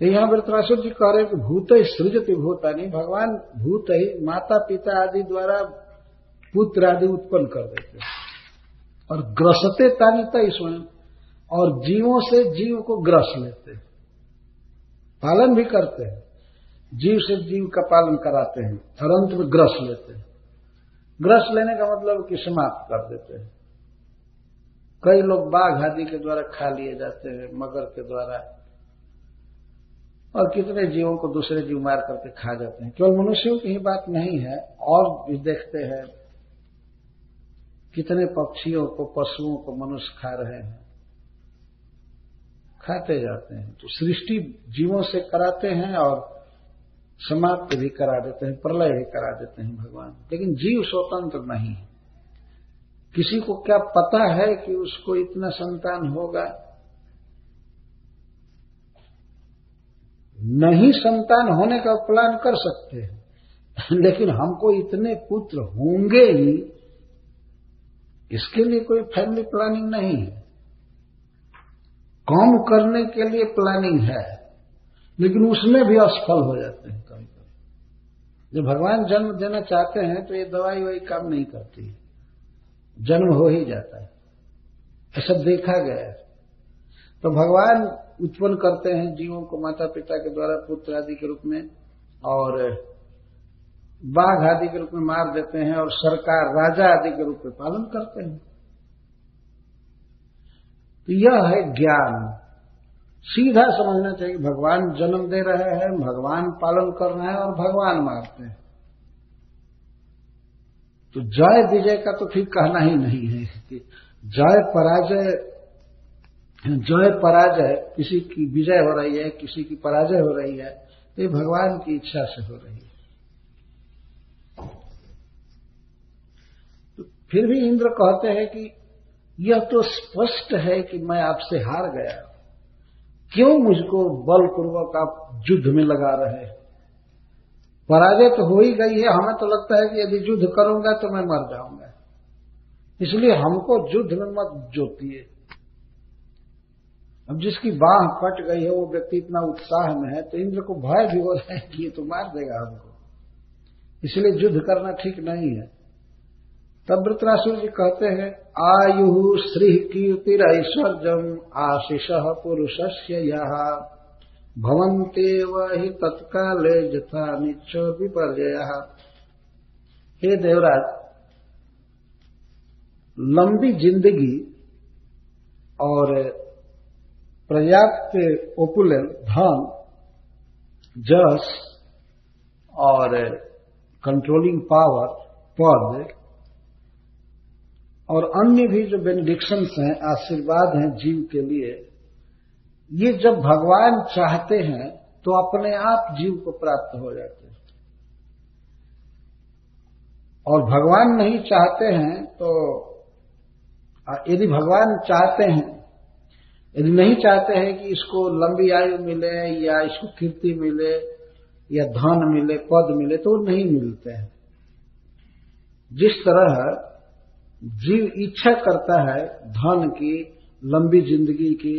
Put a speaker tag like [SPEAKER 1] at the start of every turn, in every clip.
[SPEAKER 1] तो यहाँ वृतरासुर जी कह रहे कि भूत ही सृजति भूता नहीं, भगवान भूत ही माता पिता आदि द्वारा पुत्र आदि उत्पन्न कर देते और ग्रसते तानिता स्वयं, और जीवों से जीव को ग्रस लेते पालन भी करते हैं। जीव से जीव का पालन कराते हैं और अंत में ग्रस लेते हैं। ग्रस लेने का मतलब कि समाप्त कर देते हैं। कई लोग बाघ आदि के द्वारा खा लिए जाते हैं, मगर के द्वारा और कितने जीवों को दूसरे जीव मार करके खा जाते हैं। केवल मनुष्यों की ही बात नहीं है, और भी देखते हैं कितने पक्षियों को, पशुओं को मनुष्य खा रहे हैं। खाते जाते हैं। तो सृष्टि जीवों से कराते हैं और समाप्त भी करा देते हैं, प्रलय भी करा देते हैं भगवान। लेकिन जीव स्वतंत्र नहीं है। किसी को क्या पता है कि उसको इतना संतान होगा? नहीं संतान होने का प्लान कर सकते हैं। लेकिन हमको इतने पुत्र होंगे ही, इसके लिए कोई फैमिली प्लानिंग नहीं है। कम करने के लिए प्लानिंग है, लेकिन उसमें भी असफल हो जाते हैं कभी कभी जब भगवान जन्म देना चाहते हैं तो ये दवाई वही काम नहीं करती। जन्म हो ही जाता है। ऐसा देखा गया है। तो भगवान उत्पन्न करते हैं जीवों को माता पिता के द्वारा, पुत्र आदि के रूप में, और बाघ आदि के रूप में मार देते हैं और सरकार, राजा आदि के रूप में पालन करते हैं। तो यह है ज्ञान। सीधा समझना चाहिए भगवान जन्म दे रहे हैं, भगवान पालन कर रहे हैं और भगवान मारते हैं। तो जय विजय का तो फिर कहना ही नहीं है कि जय पराजय जय पराजय, किसी की विजय हो रही है, किसी की पराजय हो रही है, ये भगवान की इच्छा से हो रही है। तो फिर भी इंद्र कहते हैं कि यह तो स्पष्ट है कि मैं आपसे हार गया। क्यों मुझको बलपूर्वक आप युद्ध में लगा रहे पराजय तो हो ही गई है। हमें तो लगता है कि यदि युद्ध करूँगा तो मैं मर जाऊँगा। इसलिए हमको युद्ध में मत जोतिए। अब जिसकी बाह कट गई है, वो व्यक्ति इतना उत्साह में है तो इंद्र को भय भी हो रहा है कि ये तो मार देगा हमको। इसलिए युद्ध करना ठीक नहीं है। तब वृतरासुर जी कहते हैं, आयु श्री कीर्तिर ऐश्वर्यम आशीष पुरुष से यह भवंते वही तत्काले जथा निचो विपर्य हे देवराज, लंबी ज़िंदगी और पर्याप्त ओपुलेंट धन जस और कंट्रोलिंग पावर पद और अन्य भी जो बेनिडिक्शंस हैं, आशीर्वाद हैं जीव के लिए, ये जब भगवान चाहते हैं तो अपने आप जीव को प्राप्त हो जाते हैं। और भगवान नहीं चाहते हैं तो यदि भगवान चाहते हैं यदि नहीं चाहते हैं कि इसको लंबी आयु मिले या इसको कीर्ति मिले या धन मिले, पद मिले तो नहीं मिलते हैं। जिस तरह जीव इच्छा करता है धन की, लंबी ज़िंदगी की,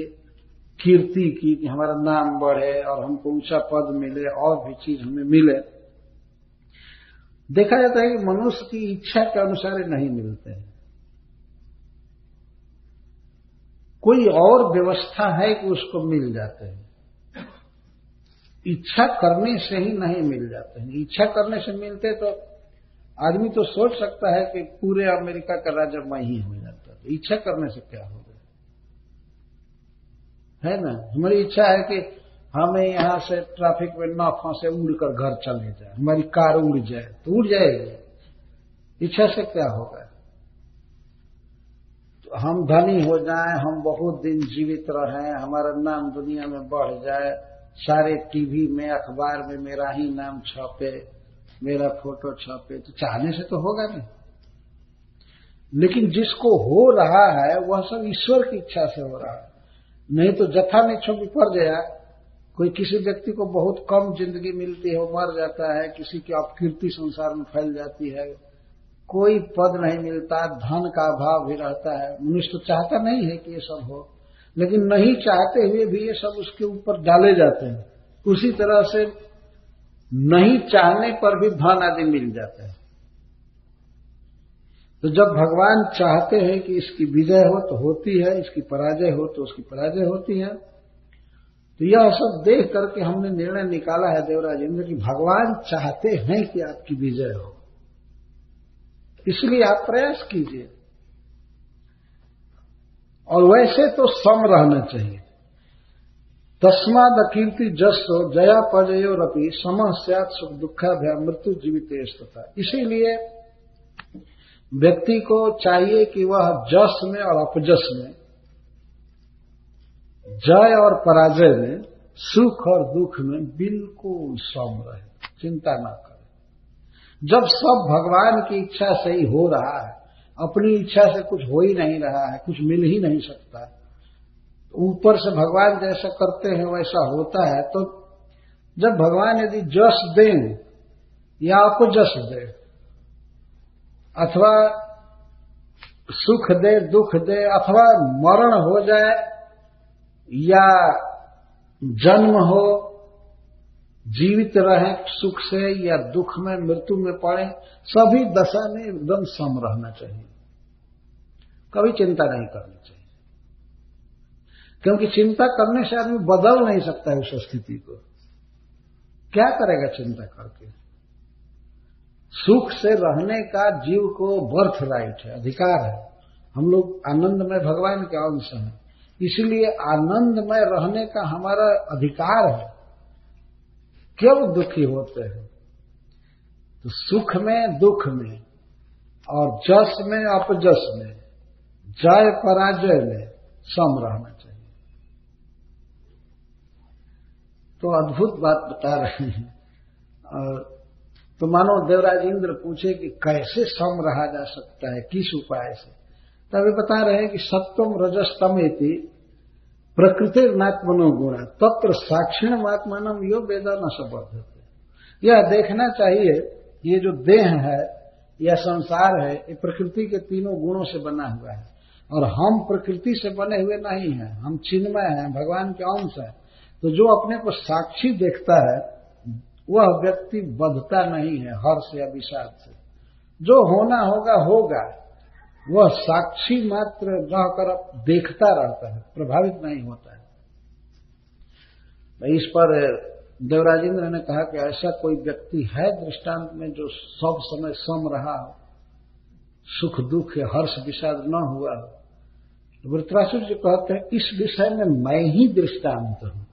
[SPEAKER 1] कीर्ति की कि हमारा नाम बढ़े और हमको ऊँचा पद मिले, और भी चीज़ हमें मिले, देखा जाता है कि मनुष्य की इच्छा के अनुसार नहीं मिलते हैं। कोई और व्यवस्था है कि उसको मिल जाते हैं? इच्छा करने से ही नहीं मिल जाते हैं। इच्छा करने से मिलते तो आदमी तो सोच सकता है कि पूरे अमेरिका का राजा मैं ही हो। जाता तो इच्छा करने से क्या होगा है ना? हमारी इच्छा है कि हमें यहाँ से ट्रैफ़िक में न फंसे उड़कर घर चले जाए। हमारी कार उड़ जाए तो उड़ जाएगी। इच्छा से क्या होगा? हम धनी हो जाएँ, हम बहुत दिन जीवित रहें, हमारा नाम दुनिया में बढ़ जाए, सारे टीवी में, अखबार में मेरा ही नाम छपे, मेरा फ़ोटो छपे तो चाहने से तो होगा नहीं। लेकिन जिसको हो रहा है, वह सब ईश्वर की इच्छा से हो रहा है। नहीं तो जथा में भी पड़ गया, कोई किसी व्यक्ति को बहुत कम ज़िंदगी मिलती है, वो मर जाता है, किसी की अपकीर्ति संसार में फैल जाती है कोई पद नहीं मिलता, धन का अभाव भी रहता है। मनुष्य तो चाहता नहीं है कि ये सब हो, लेकिन नहीं चाहते हुए भी ये सब उसके ऊपर डाले जाते हैं। उसी तरह से नहीं चाहने पर भी धन आदि मिल जाता है। तो जब भगवान चाहते हैं कि इसकी विजय हो तो होती है, इसकी पराजय हो तो उसकी पराजय होती है। तो यह सब देख करके हमने निर्णय निकाला है, देवराज इंद्र कि भगवान चाहते हैं कि आपकी विजय हो। इसलिए आप प्रयास कीजिए। और वैसे तो सम रहना चाहिए। तस्माद अकीर्ति जस्तो जया पजयो रपी समस्यात सुख दुखाभ्या मृत्यु जीवित इसीलिए व्यक्ति को चाहिए कि वह जस में और अपजस में, जय और पराजय में, सुख और दुख में बिल्कुल सम रहे। चिंता न करे। जब सब भगवान की इच्छा से ही हो रहा है, अपनी इच्छा से कुछ हो ही नहीं रहा है, कुछ मिल ही नहीं सकता ऊपर से भगवान जैसा करते हैं, वैसा होता है तो जब भगवान यदि जस दें, या आपको जस दे, अथवा सुख दे, दुख दे, अथवा मरण हो जाए, या जन्म हो जीवित रहे, सुख से या दुख में, मृत्यु में पड़े, सभी दशा में एकदम सम रहना चाहिए। कभी चिंता नहीं करनी चाहिए। क्योंकि चिंता करने से आदमी बदल नहीं सकता है उस स्थिति को। क्या करेगा चिंता करके? सुख से रहने का जीव को बर्थ राइट है, अधिकार है। हम लोग आनंद में, भगवान के अंश हैं। इसलिए आनंद में रहने का हमारा अधिकार है। क्यों दुखी होते हैं? तो सुख में, दुख में, और जस में, अपजस में, जय पराजय में सम रहना चाहिए। तो अद्भुत बात बता रहे हैं। और तो मानो देवराज इंद्र पूछे कि कैसे सम रहा जा सकता है, किस उपाय से? तभी बता रहे हैं कि सत्वम रजस्तम प्रकृति नात्मनो गुणा। तत्र साक्षिण आत्मानम यो वेदा न सबद्ध यह देखना चाहिए, ये जो देह है, यह संसार है, ये प्रकृति के तीनों गुणों से बना हुआ है। और हम प्रकृति से बने हुए नहीं हैं, हम चिन्मय हैं, भगवान के अंश हैं। तो जो अपने को साक्षी देखता है, वह व्यक्ति बधता नहीं है, हर्ष या विषाद से। जो होना होगा होगा। वह साक्षी मात्र रहकर देखता रहता है, प्रभावित नहीं होता है। इस पर देवराजेंद्र ने कहा कि ऐसा कोई व्यक्ति है दृष्टांत में जो सब समय सम रहा हो, सुख दुख या हर्ष विषाद न हुआ हो। तो वृत्रासुर जी कहते हैं, इस विषय में मैं ही दृष्टांत हूँ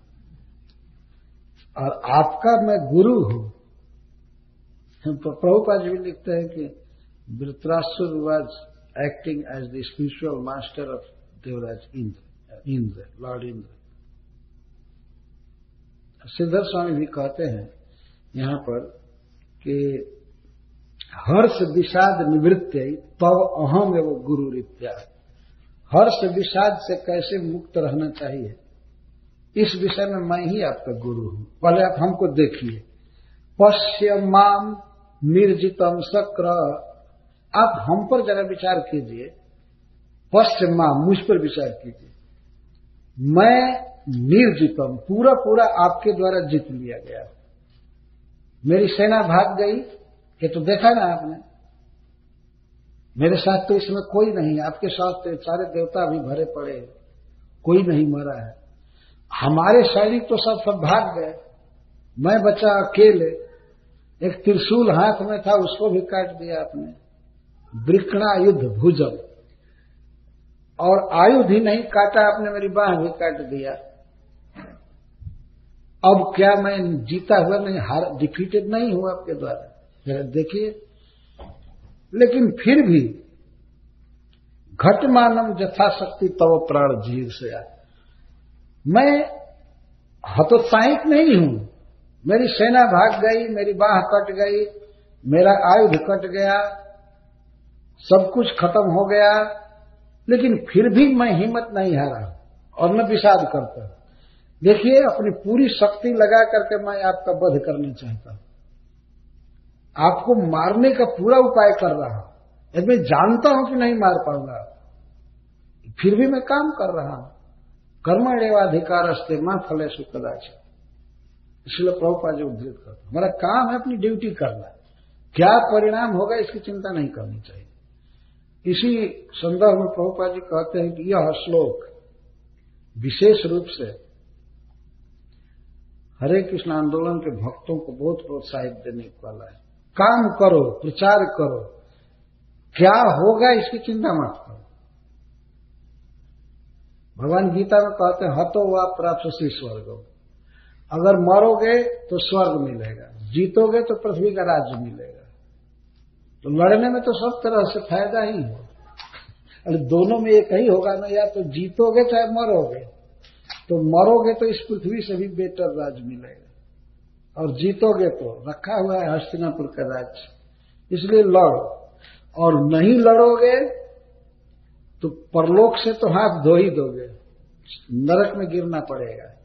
[SPEAKER 1] और आपका मैं गुरु हूँ। तो प्रभुपाद जी भी लिखते हैं कि Vritrasura acting as the spiritual master of Devraj Indra Indra lord Indra Siddhar Swami भी कहते हैं यहाँ पर कि हर्ष विषाद निवृत्त तब अहम एवं गुरु रित्या। हर्ष विषाद से कैसे मुक्त रहना चाहिए? इस विषय में मैं ही आपका गुरु हूँ। पहले आप हमको देखिए। पश्य माम निर्जितम शक्र आप हम पर जरा विचार कीजिए। पश्य माम मुझ पर विचार कीजिए। मैं निर्जितम, पूरा पूरा आपके द्वारा जीत लिया गया। मेरी सेना भाग गई, ये तो देखा ना आपने। मेरे साथ तो इसमें कोई नहीं आपके साथ तो सारे देवता भी भरे पड़े कोई नहीं मरा है। हमारे सैनिक तो सब सब भाग गए। मैं बचा अकेले। एक त्रिशूल हाथ में था, उसको भी काट दिया आपने। वृक्षणा युद्ध भुजल और आयुध ही नहीं काटा आपने मेरी बाह भी काट दिया। अब क्या मैं जीता हुआ नहीं, हार डिफीटेड नहीं हुआ आपके द्वारा? देखिए। लेकिन फिर भी घटमानम यथाशक्ति तव प्राण जीव से आए मैं हतोत्साहित नहीं हूँ। मेरी सेना भाग गई, मेरी बाह कट गई, मेरा आयुध कट गया सब कुछ खत्म हो गया, लेकिन फिर भी मैं हिम्मत नहीं हारा और मैं विषाद करता। देखिए, अपनी पूरी शक्ति लगा करके मैं आपका वध करना चाहता हूँ। आपको मारने का पूरा उपाय कर रहा हूँ। यदि मैं जानता हूँ कि नहीं मार पाऊँगा। फिर भी मैं काम कर रहा हूँ। कर्मण्यवाधिकार अस्ते माँ फले कदाच इसलिए प्रभुपा जी उद्धृत करते हमारा काम है अपनी ड्यूटी करना। क्या परिणाम होगा, इसकी चिंता नहीं करनी चाहिए। इसी संदर्भ में प्रभुपा जी कहते हैं कि यह श्लोक विशेष रूप से हरे कृष्ण आंदोलन के भक्तों को बहुत प्रोत्साहित देने वाला है। काम करो प्रचार करो। क्या होगा इसकी चिंता मत करो। भगवान गीता में कहते हैं, हतो व प्राप्त सी स्वर्ग। अगर मरोगे तो स्वर्ग मिलेगा, जीतोगे तो पृथ्वी का राज्य मिलेगा। तो लड़ने में तो सब तरह से फ़ायदा ही है अरे दोनों में एक ही होगा ना, या तो जीतोगे चाहे मरोगे। तो मरोगे तो इस पृथ्वी से भी बेटर राज मिलेगा। और जीतोगे तो रखा हुआ है हस्तिनापुर का राज्य। इसलिए लड़ो। और नहीं लड़ोगे तो परलोक से तो हाथ धो ही दोगे। नरक में गिरना पड़ेगा।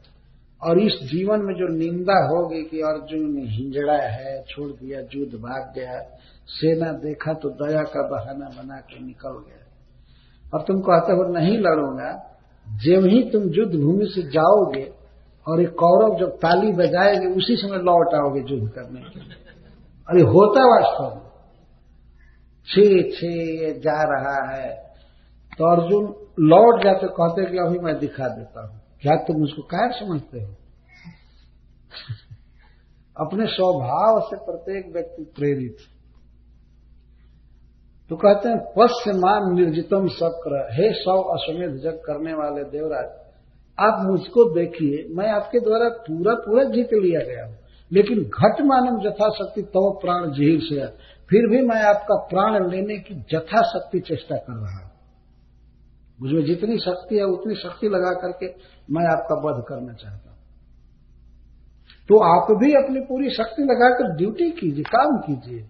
[SPEAKER 1] और इस जीवन में जो निंदा होगी कि अर्जुन ने हिंजड़ा है, छोड़ दिया, युद्ध भाग गया, सेना देखा तो दया का बहाना बना के निकल गया। और तुम कहते हो, नहीं लड़ूँगा जब ही तुम युद्ध भूमि से जाओगे और एक कौरव जब ताली बजाएँगे, उसी समय लौट आओगे युद्ध करने के लिए। अरे, होता वास्तव में। छे छे, ये जा रहा है। तो अर्जुन लौट जाते, कहते कि अभी मैं दिखा देता हूँ। क्या तुम उसको कार समझते हो? अपने स्वभाव से प्रत्येक व्यक्ति प्रेरित। तो कहते हैं पश्य मान निर्जितम शक्र हे सौ अश्वमेध जग करने वाले देवराज, आप मुझको देखिए, मैं आपके द्वारा पूरा पूरा जीत लिया गया हूँ। लेकिन घट मानम जथाशक्ति तव प्राण जीव से फिर भी मैं आपका प्राण लेने की जथाशक्ति चेष्टा कर रहा हूँ। मुझमें जितनी शक्ति है, उतनी शक्ति लगा करके मैं आपका वध करना चाहता हूँ। तो आप भी अपनी पूरी शक्ति लगाकर ड्यूटी कीजिए, काम कीजिए।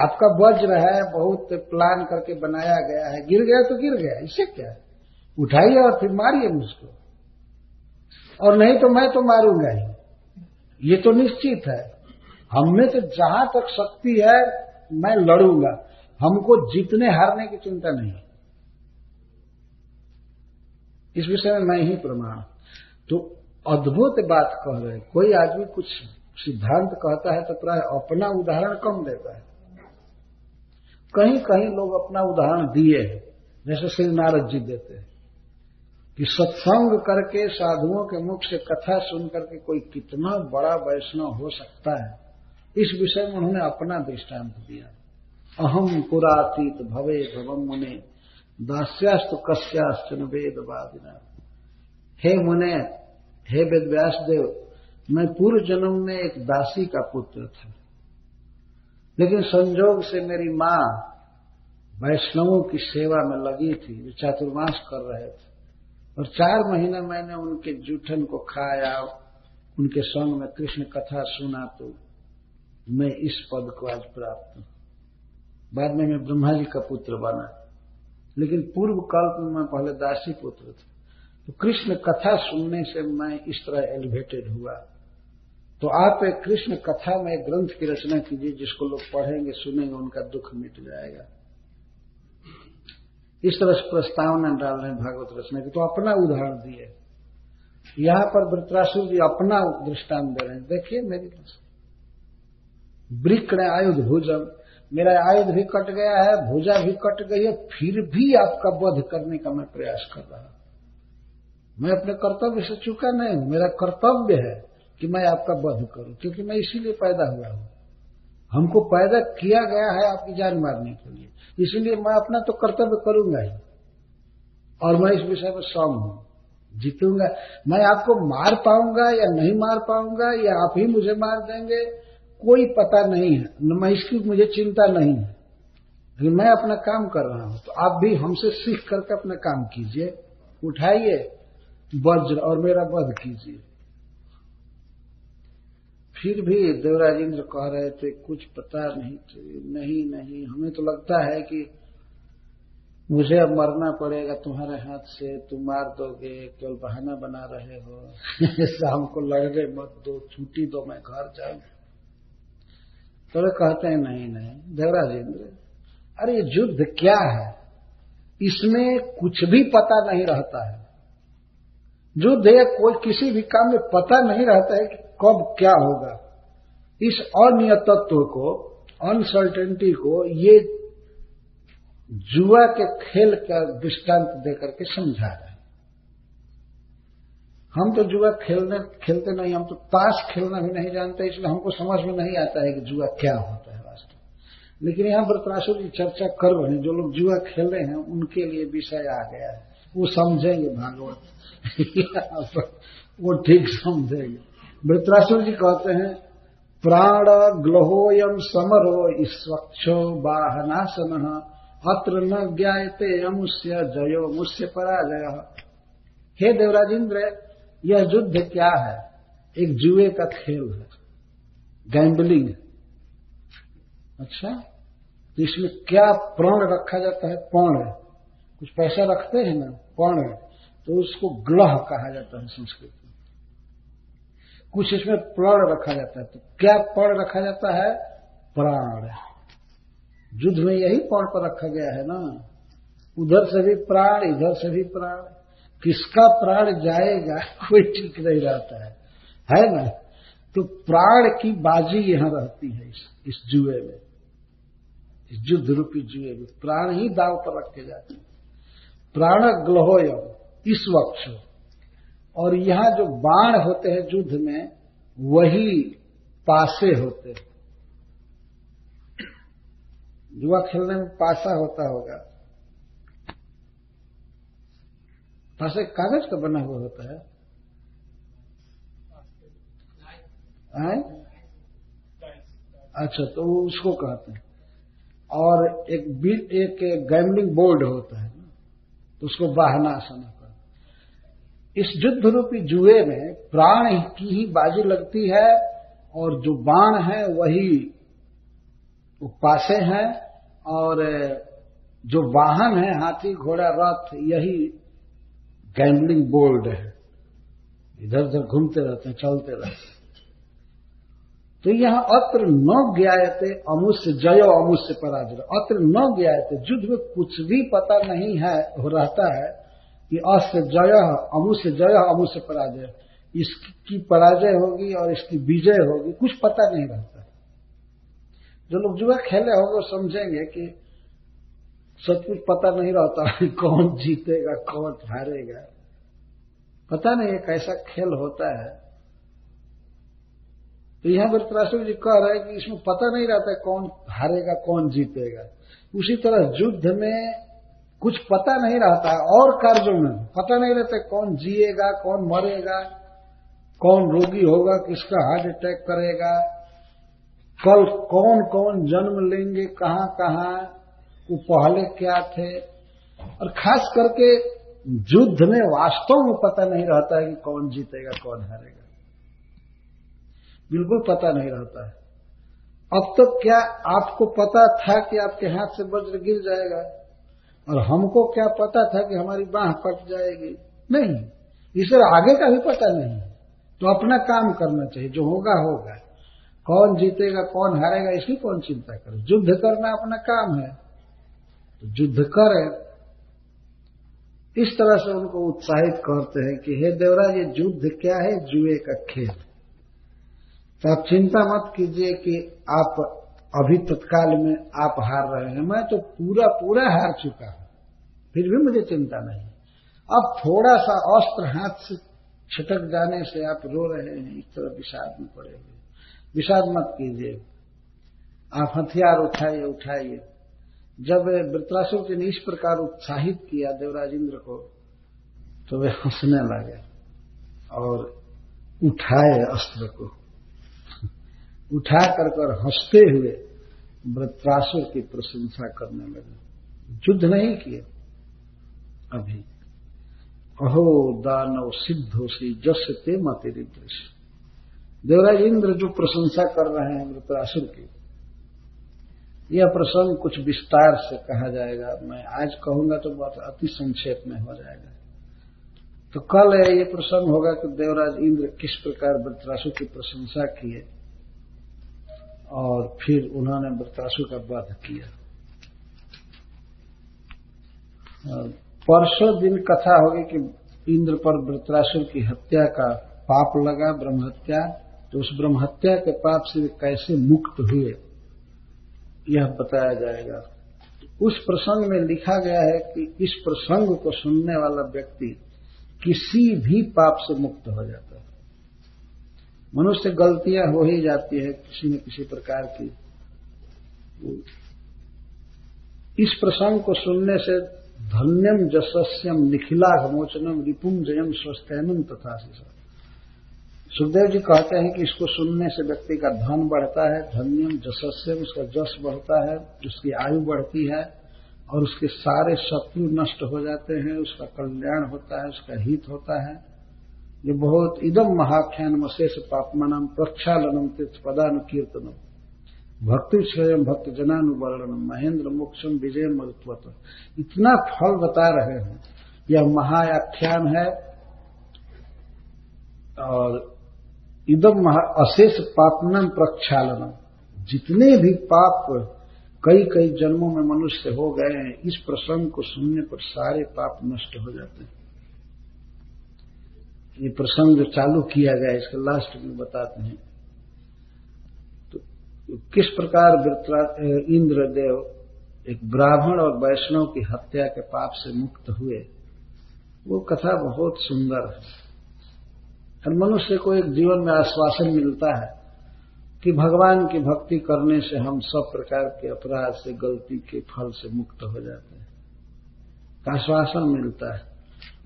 [SPEAKER 1] आपका वज्र है, बहुत प्लान करके बनाया गया है, गिर गया तो गिर गया, इससे क्या है? उठाइए और फिर मारिए मुझको। और नहीं तो मैं तो मारूँगा ही। ये तो निश्चित है। हमें तो जहाँ तक शक्ति है, मैं लड़ूँगा। हमको जीतने हारने की चिंता नहीं इस विषय में मैं ही प्रमाण तो अद्भुत बात कह रहे कोई आदमी कुछ सिद्धांत कहता है तो प्राय अपना उदाहरण कम देता है। कहीं कहीं लोग अपना उदाहरण दिए हैं। जैसे श्री नारद जी देते हैं कि सत्संग करके साधुओं के मुख से कथा सुन करके कोई कितना बड़ा वैष्णव हो सकता है, इस विषय में उन्होंने अपना दृष्टांत दिया। अहम पुरातीत भवे भवम मुने। दास्यास्तु कस्याश्चन वेद वादिना हे मुने, हे वेद व्यास देव मैं पूर्व जन्म में एक दासी का पुत्र था। लेकिन संजोग से मेरी माँ वैष्णवों की सेवा में लगी थी, वे चातुर्मास कर रहे थे। और चार महीने मैंने उनके जूठन को खाया, उनके संग में कृष्ण कथा सुना तो मैं इस पद को आज प्राप्त हूँ। बाद में मैं ब्रह्मा जी का पुत्र बना। लेकिन पूर्व कल्प में मैं पहले दासी पुत्र था। तो कृष्ण कथा सुनने से मैं इस तरह एलिवेटेड हुआ। तो आप एक कृष्ण कथा में ग्रंथ की रचना कीजिए, जिसको लोग पढ़ेंगे, सुनेंगे, उनका दुख मिट जाएगा। इस तरह से प्रस्तावना डाल रहे हैं भागवत रचना की। तो अपना उदाहरण दिए। यहाँ पर वृत्रासुर जी अपना दृष्टांत दे रहे हैं। देखिए मेरी वृक्ण आयुध भुजम मेरा आयुध भी कट गया है, भुजा भी कट गई है, फिर भी आपका वध करने का मैं प्रयास कर रहा हूँ। मैं अपने कर्तव्य से चुका नहीं हूँ, मेरा कर्तव्य है कि मैं आपका वध करूँ, क्योंकि मैं इसीलिए पैदा हुआ हूँ। हमको पैदा किया गया है आपकी जान मारने के लिए। इसलिए मैं अपना तो कर्तव्य करूँगा ही। और मैं इस विषय में सौम हूँ, जीतूँगा। मैं आपको मार पाऊँगा या नहीं मार पाऊँगा, या आप ही मुझे मार देंगे कोई पता नहीं है, न मैं इसकी मुझे चिंता नहीं है लेकिन मैं अपना काम कर रहा हूँ। तो आप भी हमसे सीख करके अपना काम कीजिए, उठाइए, वज्र और मेरा वध कीजिए। फिर भी देवराज इंद्र कह रहे थे, कुछ पता नहीं थे, नहीं नहीं, हमें तो लगता है कि मुझे अब मरना पड़ेगा तुम्हारे हाथ से, तुम मार दोगे, केवल बहाना बना रहे हो। शाम को लड़ने मत दो, छुट्टी दो, मैं घर जाऊँ। तो वे कहते हैं, नहीं नहीं देवराज इंद्र। अरे युद्ध क्या है? इसमें कुछ भी पता नहीं रहता है। युद्ध है, कोई किसी भी काम में पता नहीं रहता है कि कब क्या होगा। इस अनियतत्व को अनसर्टेनिटी को, ये जुआ के खेल का दृष्टांत देकर के समझा रहे हम तो जुआ खेलने, खेलते नहीं, हम तो ताश खेलना भी नहीं जानते, इसलिए हमको समझ में नहीं आता है कि जुआ क्या होता है वास्तव लेकिन यहाँ वृतरासुर की चर्चा कर रहे हैं, जो लोग जुआ खेल रहे हैं, उनके लिए विषय आ गया है। वो समझेंगे भागवत। वो ठीक समझेंगे। वृतरासुर जी कहते हैं, प्राण ग्लोहोयम समरो स्वच्छो बाहनासन, अत्र न ज्ञाते अमुष्य जयो, मुष्य पराजय। हे देवराज इंद्र यह युद्ध क्या है? एक जुए का खेल है। गैम्बलिंग अच्छा? तो इसमें क्या प्रण रखा जाता है? पौण कुछ पैसा रखते हैं ना? पौण तो उसको ग्रह कहा जाता है संस्कृत में। कुछ इसमें प्रण रखा जाता है। तो क्या प्राण रखा जाता है? प्राण। युद्ध में यही प्राण पर रखा गया है ना? उधर से भी प्राण, इधर से भी प्राण। किसका प्राण जाएगा कोई ठीक नहीं रहता है। है ना? तो प्राण की बाजी यहाँ रहती है इस, इस जुए में। इस युद्ध रूपी जुए में। प्राण ही दाव पर रखे जाते हैं। प्राण ग्लहोयम इस वक्ष। और यहाँ जो बाण होते हैं युद्ध में वही पासे होते हैं। जुआ खेलने में पासा होता होगा। पासे कागज़ का बना हुआ होता है? अच्छा तो उसको कहते हैं। और एक एक गैमलिंग बोर्ड होता है तो उसको बहना बाहनासन कर इस युद्ध रूपी जुए में प्राण की ही बाजी लगती है, और जो बाण है वही वो पासे हैं, और, जो वाहन है, हाथी, घोड़ा, रथ, यही गैम्बलिंग बोल्ड है। इधर उधर घूमते रहते हैं, चलते रहते हैं। तो यहाँ अत्र न ज्ञाते अमुष्य जय अमुष्य पराजय। अत्र न ज्ञाते युद्ध में कुछ भी पता नहीं है, हो रहता है कि अस्य जय, अमुष्य जय, अमुष्य पराजय। इसकी पराजय होगी और इसकी विजय होगी, कुछ पता नहीं रहता। जो लोग जुआ खेले होंगे समझेंगे कि सब कुछ पता नहीं रहता है कौन जीतेगा, कौन हारेगा। पता नहीं एक ऐसा खेल होता है। तो यहाँ वृतराष्ट्र जी कह रहे हैं कि इसमें पता नहीं रहता कौन हारेगा, कौन जीतेगा। उसी तरह युद्ध में कुछ पता नहीं रहता है और कार्यों में। पता नहीं रहता कौन जिएगा, कौन मरेगा, कौन रोगी होगा, किसका हार्ट अटैक करेगा, कल कौन कौन जन्म लेंगे कहाँ कहाँ वो पहले क्या थे? और खास करके युद्ध में वास्तव में पता नहीं रहता है कि कौन जीतेगा, कौन हारेगा। बिल्कुल पता नहीं रहता है। अब तक तो क्या आपको पता था कि आपके हाथ से वज्र गिर जाएगा? और हमको क्या पता था कि हमारी बाह कट जाएगी? नहीं। इसे आगे का भी पता नहीं तो अपना काम करना चाहिए। जो होगा होगा। कौन जीतेगा, कौन हारेगा, इसकी कौन चिंता करे? युद्ध करना अपना काम है। तो युद्ध करे। इस तरह से उनको उत्साहित करते हैं कि हे देवराज, ये युद्ध क्या है? जुए का खेल। तो आप चिंता मत कीजिए कि आप अभी तत्काल में आप हार रहे हैं। मैं तो पूरा पूरा हार चुका हूँ। फिर भी मुझे चिंता नहीं। अब थोड़ा सा अस्त्र हाथ से छिटक जाने से आप रो रहे हैं, इस तरह विषाद में पड़े हुए। विषाद मत कीजिए। आप हथियार उठाइए उठाइए। जब वृत्रासुर ने इस प्रकार उत्साहित किया देवराज इंद्र को तो वे हंसने लगे और उठाए अस्त्र को। उठा कर कर हँसते हुए वृत्रासुर की प्रशंसा करने लगे। युद्ध नहीं किए अभी अहो दानव सिद्धो सी जस ते मतेरी दृश्य देवराज इंद्र जो प्रशंसा कर रहे हैं वृत्रासुर की यह प्रसंग कुछ विस्तार से कहा जाएगा। मैं आज कहूँगा तो बहुत अति संक्षेप में हो जाएगा। तो कल ये प्रसंग होगा कि देवराज इंद्र किस प्रकार वृत्रासु की प्रशंसा किए और फिर उन्होंने वृत्रासु का वध किया। परसों दिन कथा होगी कि इंद्र पर वृत्रासुर की हत्या का पाप लगा ब्रह्म हत्या तो उस ब्रह्म हत्या के पाप से कैसे मुक्त हुए? यह बताया जाएगा। उस प्रसंग में लिखा गया है कि इस प्रसंग को सुनने वाला व्यक्ति किसी भी पाप से मुक्त हो जाता है। मनुष्य गलतियाँ हो ही जाती है किसी न किसी प्रकार की। इस प्रसंग को सुनने से धन्यम जसस्यम निखिला मोचनम रिपुम जयम स्वस्थनम तथा सुखदेव जी कहते हैं कि इसको सुनने से व्यक्ति का धन बढ़ता है, धन्यम, जसस्यम, उसका जस बढ़ता है, उसकी आयु बढ़ती है और उसके सारे शत्रु नष्ट हो जाते हैं, उसका कल्याण होता है, उसका हित होता है। ये बहुत इदम महाख्यान मशेष पापमानम प्रक्षालनम तीर्थ पदानुकीर्तनम भक्ति स्वयं भक्त जनानुवर्णनम महेंद्र मोक्षम विजय मरुत्वत इतना फल बता रहे हैं। यह महाख्यान है और इदम अशेष पापनम प्रक्षालनम जितने भी पाप कई कई जन्मों में मनुष्य हो गए हैं, इस प्रसंग को सुनने पर सारे पाप नष्ट हो जाते हैं। ये प्रसंग जो चालू किया गया इसका लास्ट में बताते हैं। तो किस प्रकार इंद्रदेव एक ब्राह्मण और वैष्णव की हत्या के पाप से मुक्त हुए? वो कथा बहुत सुंदर है। हर मनुष्य को एक जीवन में आश्वासन मिलता है कि भगवान की भक्ति करने से हम सब प्रकार के अपराध से, गलती के फल से मुक्त हो जाते हैं। आश्वासन मिलता है।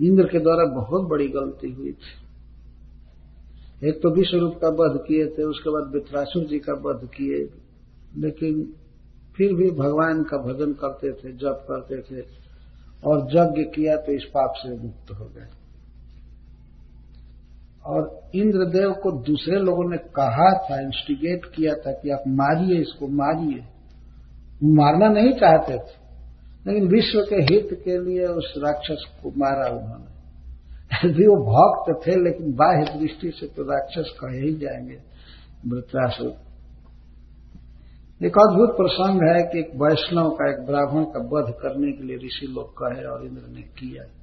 [SPEAKER 1] इंद्र के द्वारा बहुत बड़ी गलती हुई थी। एक तो विश्व रूप का वध किए थे, उसके बाद वित्रासुर जी का वध किए। लेकिन फिर भी भगवान का भजन करते थे, जप करते थे और यज्ञ किया तो इस पाप से मुक्त हो गए। और इंद्रदेव को दूसरे लोगों ने कहा था इंस्टिगेट किया था कि आप मारिए इसको, मारिए। मारना नहीं चाहते थे, लेकिन विश्व के हित के लिए उस राक्षस को मारा उन्होंने। यदि वो भक्त थे, लेकिन बाह्य दृष्टि से तो राक्षस कहे ही जाएँगे, वृत्रासुर। एक अद्भुत प्रसंग है कि एक वैष्णव का, एक ब्राह्मण का वध करने के लिए ऋषि लोग कहे और इंद्र ने किया।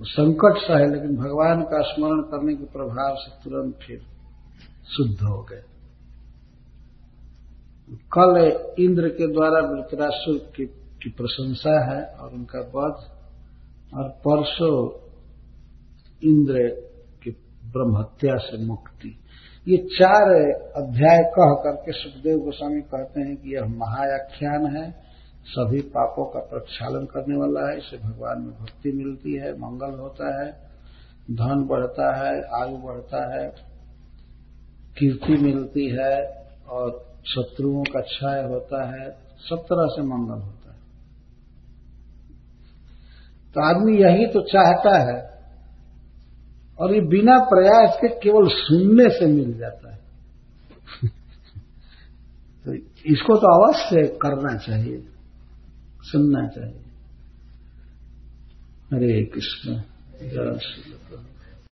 [SPEAKER 1] वो संकट सा है लेकिन भगवान का स्मरण करने के प्रभाव से तुरंत फिर शुद्ध हो गए। कल इंद्र के द्वारा वृतरासुर की, की प्रशंसा है और उनका वध और परसों इंद्र की ब्रह्महत्या से मुक्ति। ये चार अध्याय कह करके सुखदेव गोस्वामी कहते हैं कि यह महायाख्यान है। सभी पापों का प्रक्षालन करने वाला है, इसे भगवान में भक्ति मिलती है, मंगल होता है, धन बढ़ता है, आयु बढ़ता है, कीर्ति मिलती है और शत्रुओं का क्षय होता है, सब तरह से मंगल होता है। तो आदमी यही तो चाहता है और ये बिना प्रयास के केवल सुनने से मिल जाता है। तो इसको तो अवश्य करना चाहिए। सुनना चाहिए। हरे कृष्ण जय श्री